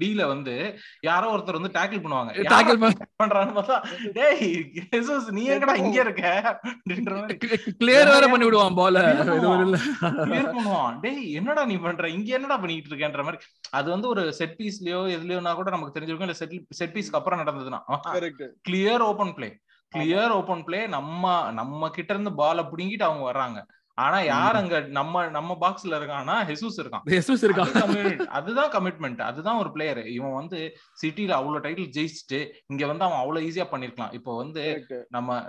டீல வந்து யாரோ ஒருத்தர் வந்து டேக்கிள் பண்ணுவாங்க. டாக்கிள் [laughs] பண்றான்னு பார்த்தா டேய் ஜெசஸ் நீ எங்கடா இங்க இருக்க? கிளியர் [laughs] வேற பண்ணி விடுவான் பால. clear பண்ணுவான். டேய் என்னடா நீ பண்ற? இங்க என்னடா பண்ணிட்டு இருக்கேன்ற மாதிரி. அது வந்து ஒரு செட் பீஸ்லயோ எதுலயோனா கூட நமக்கு தெரிஞ்சிருக்கும். இல்ல செட் செட் பீஸ்க்கு அப்புறம் நடந்ததுன்னா. Correct clear open play clear open play நம்ம நம்ம கிட்ட இருந்து பால புடுங்கிட்டு அவங்க வர்றாங்க. ஆனா யார் அங்க நம்ம நம்ம பாக்ஸ்ல இருக்கான்னா ஹெசூஸ் இருக்கான். [laughs] ஜெசஸ் இருக்கா அது commitment. அதுதான் கமிட்மெண்ட் அதுதான் ஒரு பிளேயர் இவன் வந்து சிட்டில அவ்வளவு டைட்டில் ஜெயிச்சுட்டு இங்க வந்து அவன் அவ்வளவு ஈஸியா பண்ணிருக்கலாம். இப்போ வந்து நம்ம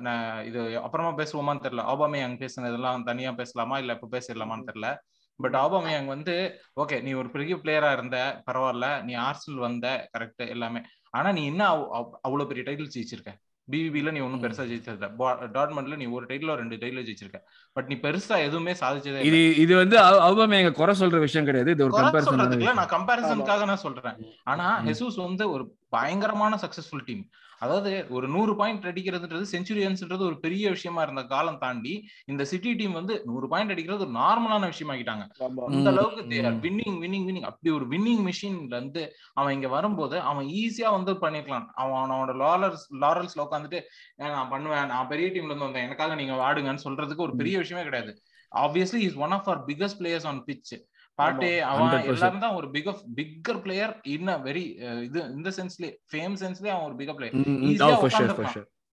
இது அப்புறமா பேசுவோமான்னு தெரியல. ஆபாமே அங்க பேசுனதெல்லாம் தனியா பேசலாமா? இல்ல இப்ப பேசிடலாமான்னு தெரியல. பட் ஆபாமே அங்க வந்து ஓகே நீ ஒரு பெரிய பிளேயரா இருந்த பரவாயில்ல. நீ ஆர்சனல் வந்த கரெக்ட் எல்லாமே. ஆனா நீ என்ன அவ்- அவ்- அவ்வளவு பெரிய டைட்டில் ஜெயிச்சிருக்க? பிபிபில நீ ஒன்னும் பெருசா ஜெயிச்சது டாட்மண்ட்ல நீ ஒரு டைட்டில் ரெண்டு டைட்டில் ஜெயிச்சிருக்க. பட் நீ பெருசா எதுவுமே சாதிச்சதே இல்ல. இது இது வந்து அவங்க எங்க குறை சொல்ற விஷயம் கிடையாது. இது ஒரு கம்பேரிசன் நான் கம்பேரிசனுக்காக நான் சொல்றேன். ஆனா ஹெசூஸ் வந்து ஒரு பயங்கரமான சக்சஸ்ஃபுல் டீம் அதாவது ஒரு நூறு பாயிண்ட் அடிக்கிறதுன்றது செஞ்சுரியன்ஸ்ன்றது ஒரு பெரிய விஷயமா இருந்த காலம் தாண்டி இந்த சிட்டி டீம் வந்து நூறு பாயிண்ட் அடிக்கிறது ஒரு நார்மலான விஷயமாக்கிட்டாங்க. அந்த அளவுக்கு. வின்னிங் வின்னிங் வின்னிங் அப்படி ஒரு வின்னிங் மிஷின்ல இருந்து அவன் இங்க வரும்போது அவன் ஈஸியா வந்து பண்ணிருக்கலாம். அவன் அவனோட லாரல்ஸ் லாரல்ஸ்ல உட்காந்துட்டு நான் பண்ணுவேன். நான் பெரிய டீம்ல இருந்து வந்தேன். எனக்காக நீங்க வாடுங்கன்னு சொல்றதுக்கு ஒரு பெரிய விஷயமே கிடையாது. Obviously is one of our biggest players on pitch பாட்டே அவன் 100%. எல்லாரும் தான் ஒரு big bigger player in very இது இந்த சென்ஸ்லயே ஃபேம் சென்ஸ்லயே அவன் ஒரு பிகர் பிளேயர்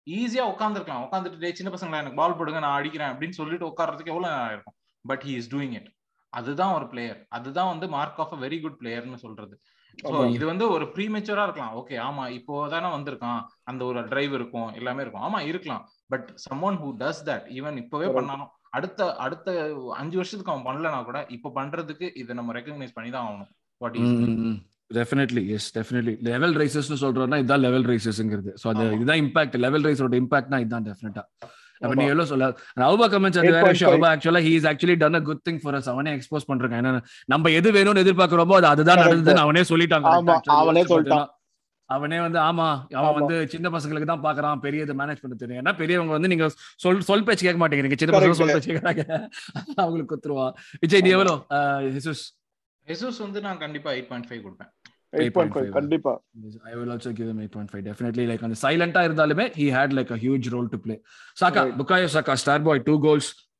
ஈஸியா உட்காந்துருக்கலாம் உட்காந்துட்டு "டேய், சின்ன பசங்களா எனக்கு பால் போடுங்க நான் அடிக்கிறேன் அப்படின்னு சொல்லிட்டு உட்கார்றதுக்கு எவ்வளவு நேரம் இருக்கும் but he is doing it அதுதான் ஒரு பிளேயர் அதுதான் வந்து mark of a very good பிளேயர்னு சொல்றது. இது வந்து ஒரு ப்ரீமெச்சூரா இருக்கலாம். ஓகே ஆமா இப்போ தானே வந்திருக்கான். அந்த ஒரு டிரைவ் இருக்கும் எல்லாமே இருக்கும். ஆமா இருக்கலாம். But someone who does that even இப்பவே. பண்ணாலும் அடுத்த அடுத்த அஞ்சு வருஷத்துக்கு அவன் பண்ணலனா கூட இப்போ பண்றதுக்கு இதை நம்ம ரெக்கக்னைஸ் பண்ணி தான் ஆகணும் what is definitely yes definitely level ரைசஸ்னு சொல்றோம்னா இதுதான் லெவல் ரைசஸ்ங்கிறது ஸோ அது. இதுதான் இம்பாக்ட் லெவல் ரைஸோட இம்பாக்ட்னா இதுதான் டெஃபினட்டா அப்ப. நீ எவ்வளவு சொல்ல அவுபா கமெண்ட்ஸ் அது வேற 8.5. விஷயம் அவுபா ஆக்சுவலா he is actually done a good thing for us அவனே எக்ஸ்போஸ் பண்றாங்க ஏன்னா நம்ம எது வேணும்னு எதிர்பார்க்கிறோமோ அது அதுதான். நடந்ததுன்னு அவனே சொல்லிட்டாங்க. அவனே சொல்லிட்டான். அவனே வந்து ஆமா அவன். வந்து சின்ன பசங்களுக்கு தான் பாக்குறான் பெரிய இது மேனேஜ் பண்ண தெரியும் ஏன்னா பெரியவங்க வந்து நீங்க சொல் சொல் பேச்சு கேட்க மாட்டேங்கிறீங்க சின்ன பசங்க. சொல் பேச்சு கேட்கறாங்க அவங்களுக்கு குத்துருவா விஜய் நீ. எவ்வளோ ஹிசூஸ் ஹெசூஸ் வந்து நான் கண்டிப்பா எயிட் பாயிண்ட் ஃபைவ் கொடுப்பேன் 8.5 கண்டிப்பா I will also give him 8.5. Definitely, like on the silent இருந்தாலுமே he had like a huge role to play. Saka, Right. Bukayo Saka, star boy, two goals, again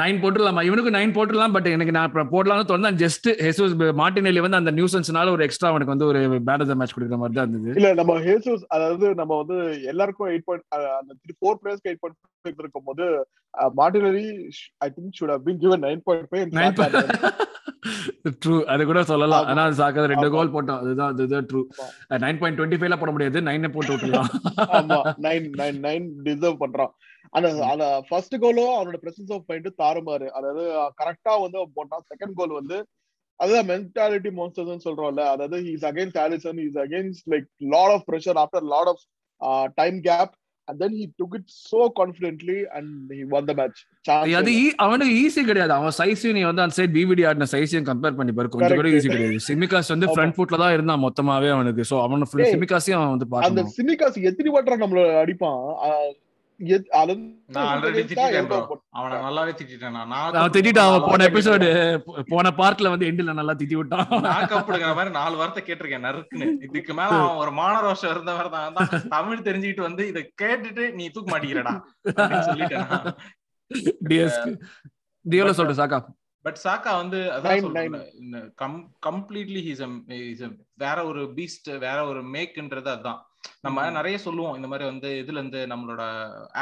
nine போட்டுடலாமா? இவனுக்கு nine போட்டுடலாம் but எனக்கு நான் போடலாம்னு தோணுது. Just Jesus Martinelli வந்து அந்த நியூசன்ஸ்னால ஒரு எக்ஸ்ட்ரா அவனுக்கு வந்து ஒரு பேட் ஆஃப் மேட்ச் கொடுக்குற மாதிரி தான் இருந்தது. இல்ல நம்ம ஹேசூஸ் அதாவது நம்ம வந்து எல்லாருக்கும் எயிட் பாயிண்ட் அந்த த்ரீ ஃபோர் பிளேயர்ஸ்க்கு எயிட் பாயிண்ட் இருக்கும் போது Martinelli I think should have been given nine point five true அது கூட சொல்லலாம். ஆனா சாக்கா ரெண்டு. கோல் போட்டோம். அதுதான் அதுதான் ட்ரூ நைன் பாயிண்ட் டுவெண்ட்டி ஃபைவ்ல போட முடியாது. நைன் போட்டு விட்டுலாம் நைன் நைன் நைன் டிசர்வ் பண்றான். அந்த அந்த ஃபர்ஸ்ட் கோலும் அவனோட பிரசன்ஸ் ஆஃப் மைண்ட் தாறுமாறு. அதாவது கரெக்டா வந்து போட்டான். செகண்ட் கோல் வந்து அதுதான் மென்டாலிட்டி மோன்ஸ்டர்ஸ் சொல்றோம்ல. அதாவது is against Alisson is against like lot of pressure after lot of time gap and then he took it so confidently and he won the match அது அவனுக்கு ஈஸி கிடையாது. அவன் சைஸையும் நீ வந்து அந்த சைட் பிவிடி ஆடின சைஸையும் கம்பேர் பண்ணி பாரு. கொஞ்சம் கூட Correct. ஈஸி கிடையாது. சிமிகாஸ் வந்து. ஃப்ரண்ட் ஃபுட்ல தான் இருந்தான் மொத்தமாவே அவனுக்கு. சோ அவன சிமிகாஸையும் அவன் வந்து அந்த பார்க்கணும். சிமிகாஸ் எத்தனை வாட்டரா நம்மள அடிப்பான்? நான் ஆல்ரெடி திட்டிட்டேன். அவனை நல்லாவே திட்டிட்டேன் நான். நான் திட்டிட்டான். அவன் போன எபிசோடு போன பார்ட்ல வந்து எண்டில் நல்லா திட்டி விட்டான். நான் கப்படுங்கிற மாதிரி நாலு வார்த்தை கேட்டிருக்கேன் நறுக்குன்னு. இதுக்கு மேல அவன் ஒரு மானரோஷம் இருந்தவர் தான். தான் தமிழ் தெரிஞ்சுக்கிட்டு வந்து இதை கேட்டுட்டு நீ தூக்க மாட்டேங்கிறடா சொல்லிட்டேன் டியோல சொல்ற சாக்கா. பட் சாக்கா வந்து அதான் கம்ப்ளீட்லி ஹீஸ் வேற ஒரு பீஸ்ட் வேற ஒரு மேக்ன்றது அதுதான் நம்ம நிறைய சொல்லுவோம். இந்த மாதிரி வந்து இதுல இருந்து நம்மளோட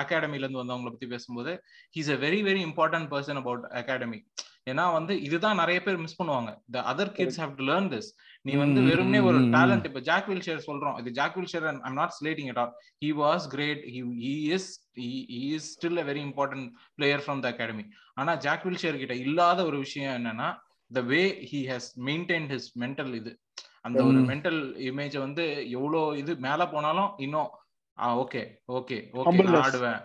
அகாடமில இருந்து வந்தவங்களை பத்தி பேசும்போது he's a very very important person about academy ஏன்னா வந்து இதுதான் நிறைய பேர் மிஸ் பண்ணுவாங்க. The other kids have to learn this நீ வந்து வெறுமனே ஒரு. டேலண்ட் இப்ப ஜாக் ஷேர் சொல்றோம். இது Jack Wilshere I'm not slating it all he was great he is is still a very important player from the academy ஆனா Jack share கிட்ட இல்லாத ஒரு விஷயம் என்னன்னா the way he has maintain his mental இது. அந்த ஒரு. மென்டல் இமேஜ் வந்து எவ்வளோ இது மேல போனாலும் இன்னும் ஓகே ஓகே ஓகே. ஆடுவேன்.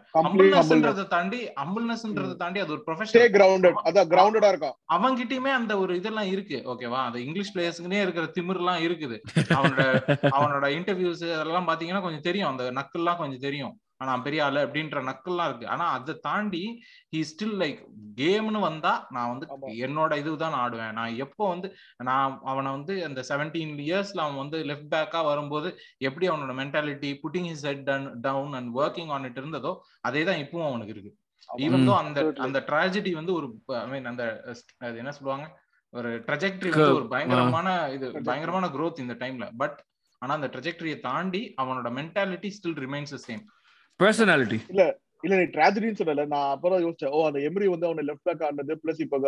தாண்டி ஹம்பிள்னஸ்ன்றதை தாண்டி அது ஒரு ப்ரொஃபஷனல் கிரவுண்டட் அதான் கிரவுண்டடா இருக்கான் அவங்கிட்டயுமே அந்த ஒரு இதெல்லாம் இருக்கு. ஓகேவா அந்த இங்கிலீஷ் பிளேயர்ஸ்க்குனே இருக்கிற திமிர்லாம் இருக்குது. அவனோட [laughs] அவனோட இன்டர்வியூஸ் அதெல்லாம் பாத்தீங்கன்னா கொஞ்சம் தெரியும். அந்த நக்கல்லாம் கொஞ்சம் தெரியும். ஆனா பெரிய ஆளு அப்படின்ற நக்கல்லாம் இருக்கு. ஆனா அதை தாண்டி ஹி ஸ்டில் லைக் கேம்னு வந்தா நான் வந்து. என்னோட இதுதான் ஆடுவேன். நான் எப்போ வந்து நான் அவனை வந்து அந்த செவன்டீன் இயர்ஸ்ல அவன் வந்து லெஃப்ட் பேக்கா வரும்போது எப்படி அவனோட mentality putting his head down and working on it இருந்ததோ அதே தான் இப்பவும் அவனுக்கு இருக்கு. ஈவன் தோ அந்த. அந்த ட்ராஜடி வந்து ஒரு ஐ மீன் அந்த அது என்ன சொல்லுவாங்க? ஒரு ட்ரெஜெக்டரி வந்து ஒரு பயங்கரமான இது Trajectory. பயங்கரமான growth இந்த டைம்ல பட் ஆனா அந்த ட்ரெஜெக்டரியை தாண்டி அவனோட mentality still remains same personality இல்ல நீ ட்ராஜடின்னு சொல்லல. நான் அப்பதான் யோசிச்சேன். ஓ அந்த எம்ரி வந்து அவனை லெஃப்ட் பேக் ஆனது பிளஸ் இப்ப [laughs]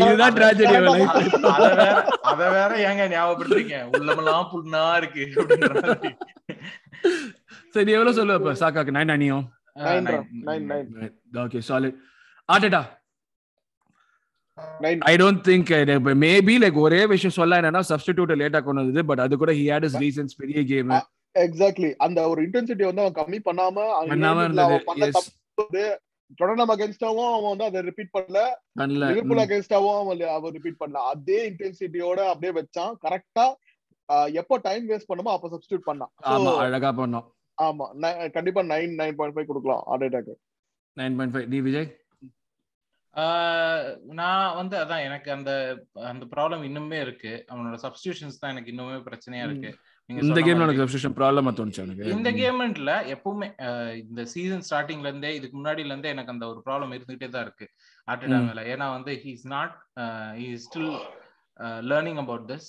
இதுதான் [laughs] life. அத வேற அத வேற ஏங்க ஞாபகப்படுத்துறீங்க உள்ளமெல்லாம் புண்ணா இருக்கு. சரி எவ்வளவு சொல்லுவ இப்ப? சாக்காக்கு நைன் அணியும்? Nine nine, nine nine okay solid ஆட்டடா. I don't think maybe like ஒரே விஷயம் சொல்ல என்னன்னா சப்ஸ்டிடியூட் லேட்டா கொண்டு வந்தது பட் அது கூட ஹி ஹேட் இஸ் ரீசன்ஸ் பெரிய கேம் எக்ஸாக்ட்லி அந்த ஒரு இன்டென்சிட்டி வந்து அவன் கம்மி பண்ணாம பண்ணாம இருந்தது. டொட்டனம் அகேன்ஸ்டாவும் அவன் வந்து அதை ரிப்பீட் பண்ணல. லிவர்பூல் அகேன்ஸ்டாவும் அவன் அவன் ரிப்பீட் பண்ணல. அதே இன்டென்சிட்டியோட அப்படியே வச்சான். கரெக்டா எப்போ டைம் வேஸ்ட் பண்ணுமோ அப்ப சப்ஸ்டியூட் பண்ணான். ஆமா அழகா பண்ணோம். ஆமா கண்டிப்பா நைன் நைன் பாயிண்ட் ஃபைவ் கொடுக்கலாம் heart attack nine point five நீ விஜய்? நான் வந்து அதான் எனக்கு அந்த அந்த ப்ராப்ளம் இன்னுமே இருக்கு. அவனோட சப்ஸ்டியூஷன்ஸ் தான் எனக்கு இன்னுமே பிரச்சனையா இருக்கு. இந்த கேம்ல. எனக்கு சப்ஸ்டியூஷன் ப்ராப்ளமா தோணுச்சு எனக்கு இந்த கேம்ல எப்பவுமே இந்த சீசன் ஸ்டார்டிங்ல இருந்தே இதுக்கு முன்னாடில இருந்தே எனக்கு அந்த ஒரு ப்ராப்ளம் இருந்துகிட்டே தான் இருக்கு. ஆர்டடா. மேல. ஏன்னா வந்து he's not he still learning about this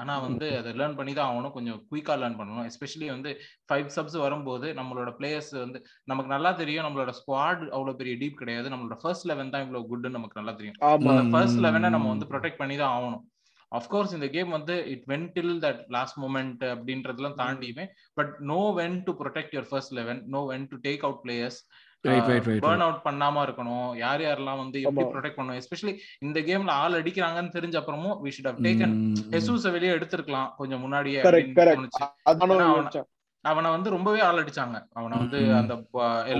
ஆனா வந்து அதை லேர்ன் பண்ணி தான் ஆகணும். கொஞ்சம் குயிக்கா லேர்ன் பண்ணணும். எஸ்பெஷலி வந்து ஃபைவ் சப்ஸ் வரும்போது நம்மளோட பிளேயர்ஸ் வந்து நமக்கு நல்லா தெரியும். நம்மளோட ஸ்குவாட் அவ்வளவு பெரிய டீப் கிடையாது. நம்மளோட ஃபர்ஸ்ட் லெவன் தான் இவ்வளவு குட்னு நமக்கு நல்லா தெரியும். அந்த ஃபர்ஸ்ட். லெவனை நம்ம வந்து ப்ரொடெக்ட் பண்ணி தான் ஆகணும். அஃப்கோர்ஸ் இந்த கேம் வந்து it when till that last moment அப்படின்றதெல்லாம் தாண்டியுமே but know when to protect your first eleven know when to take out players burn out பண்ணாம இருக்கணும். யார் யாரெல்லாம் வந்து எப்படி. ப்ரொடெக்ட் பண்ணணும்? எஸ்பெஷலி இந்த கேம்ல ஆள் அடிக்கிறாங்கன்னு தெரிஞ்ச அப்புறமும் வி ஷுட் ஹவ் டேக்கன் ஹெசூஸ வெளியே எடுத்திருக்கலாம் கொஞ்சம் முன்னாடியே அவன- வந்து ரொம்பவே ஆள் அடிச்சாங்க. அவனை வந்து. அந்த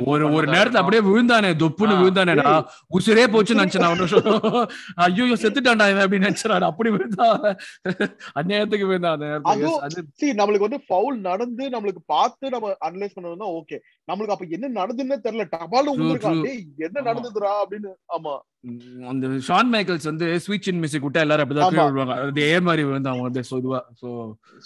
ஒரு ஒரு நேரத்துல. அப்படியே விழுந்தானே தொப்புன்னு விழுந்தானேடா. உசிரே போச்சு நினைச்சேன் அவனு. ஐயோ செத்துட்டான்டா இவன் அப்படின்னு நினைச்சான் அப்படி விழுந்தா அந்நேரத்துக்கு விழுந்தான் அந்த நேரத்துக்கு நம்மளுக்கு வந்து ஃபவுல் நடந்து நம்மளுக்கு பார்த்து நம்ம அனலைஸ் பண்ணணும்னா ஓகே நம்மளுக்கு அப்ப என்ன நடந்துன்னே தெரியல. டபால் என்ன ஆமா. நடந்ததுடா அப்படின்னு. ஆமா. அந்த ஷான் மைக்கேல்ஸ் வந்து ஸ்வீச் இன் மியூசிக் விட்டா எல்லாரும் அப்படிதான் விழுவாங்க. அதே மாதிரி விழுந்தான் அவன் வந்து சொதுவா சோ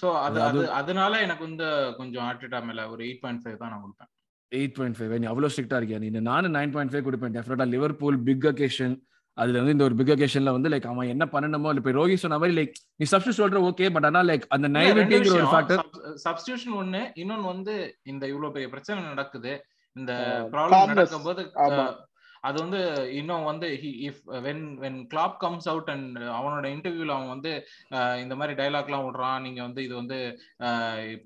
சோ அது அது- அது அதனால எனக்கு வந்து கொஞ்சம் ஆர்டிட்டா மேல ஒரு எயிட் பாயிண்ட் ஃபைவ் தான் நான் கொடுப்பேன். எயிட் பாயிண்ட் ஃபைவ் நீ அவ்வளவு ஸ்ட்ரிக்டா இருக்கியா? நீ நானும் நைன் பாயிண்ட் ஃபைவ் கொடுப்பேன் டெஃபினட்டா லிவர்பூல் பிக் அகேஷன் அதுல வந்து இந்த ஒரு பிக் அகேஷன்ல வந்து லைக் அவன் என்ன பண்ணணுமோ இல்ல இப்ப ரோஹி சொன்ன மாதிரி லைக் நீ சப்ஸ்ட் சொல்ற ஓகே பட் ஆனா லைக் அந்த நைவிட்டிங்கிற ஒரு ஃபேக்டர் சப்ஸ்டியூஷன் ஒண்ணு இன்னொன்னு வந்து இந்த இவ்வளவு பெரிய பிரச்சனை நடக்குது. இந்த ப்ராப்ளம். நடக்கும்போது அது வந்து இன்னும் வந்து if when when Klopp comes out and அவனோட இன்டர்வியூல அவன் வந்து இந்த மாதிரி டைலாக்லாம் விடுறான் நீங்க வந்து இது வந்து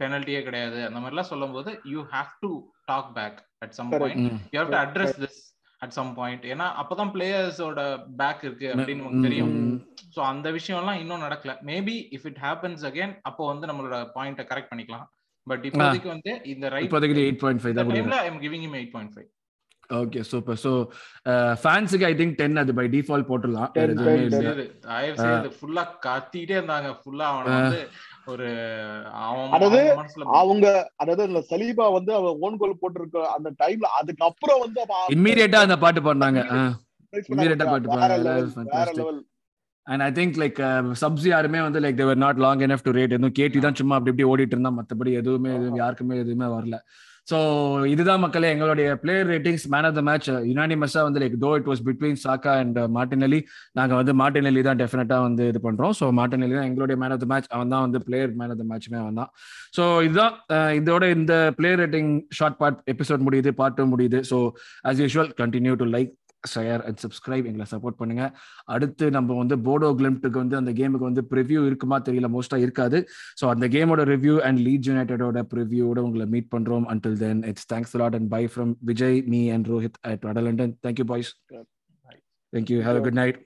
பெனல்ட்டியே கிடையாது அந்த மாதிரிலாம் சொல்லும்போது you have to talk back at some. Point you have to address this at some point ஏன்னா அப்பதான் பிளேயர்ஸோட பேக் இருக்கு அப்படின்னு நமக்கு தெரியும். சோ அந்த விஷயம் எல்லாம் இன்னும் நடக்கல. Maybe if it happens again அப்போ வந்து நம்மளோட பாயிண்ட கரெக்ட் பண்ணிக்கலாம். பட் இப்போதைக்கு வந்து இந்த ரைட் இப்போதைக்கு எயிட் பாயிண்ட் ஃபைவ் தான் கொடுக்குறேன் டைம்ல I giving him eight point five okay super so ஃபேன்ஸுக்கு ஐ திங்க் டென் அது பை டிஃபால்ட் போட்டுடலாம். 10, 10, ஃபுல்லா கத்திட்டே இருந்தாங்க. ஃபுல்லா அவன வந்து ஒரு அதாவது அவங்க அதாவது இந்த சலீபா வந்து அவன் ஓன் கோல் போட்டிருக்க அந்த டைம்ல அதுக்கப்புறம் வந்து இம்மீடியட்டா அந்த பாட்டு பாடினாங்க. பண்ணாங்க. பாட்டு பாடுறாங்க. And I think like subs யாருமே வந்து like they're not long enough to rate எதுவும் கேட்டி தான் சும்மா அப்படி இப்படி ஓடிட்டு இருந்தா மத்தபடி எதுவுமே எதுவும் யாருக்குமே எதுவுமே வரல. ஸோ இதுதான் மக்களே எங்களுடைய player ratings man of the match யுனானிமஸாக வந்து like though it was between Saka and Martinelli நாங்கள் வந்து மார்டினலி தான் டெஃபினட்டாக வந்து இது பண்ணுறோம் ஸோ மார்டினலி தான் எங்களுடைய மேன் ஆஃப் த மேட்ச் அவன் தான் வந்து பிளேயர் மேன் ஆஃப் த மேட்சுமே அவன் தான். ஸோ இதுதான் uh, இதோட இந்த player rating short part episode முடியுது பார்ட் முடியுது. So as usual continue to like share and subscribe எங்களை சப்போர்ட் பண்ணுங்க. அடுத்து நம்ம வந்து போடோ கிளிம்ட்டுக்கு வந்து அந்த கேமுக்கு வந்து ப்ரிவ்யூ இருக்குமா தெரியல மோஸ்டா இருக்காது. ஸோ அந்த கேமோட ரிவ்யூ அண்ட் லீட் யுனைடெடோட ப்ரிவ்யூவோட உங்களை மீட் பண்றோம். Until then it's thanks lot and bye from Vijay me and Rohit at வடலண்டன் thank you boys thank you have good night.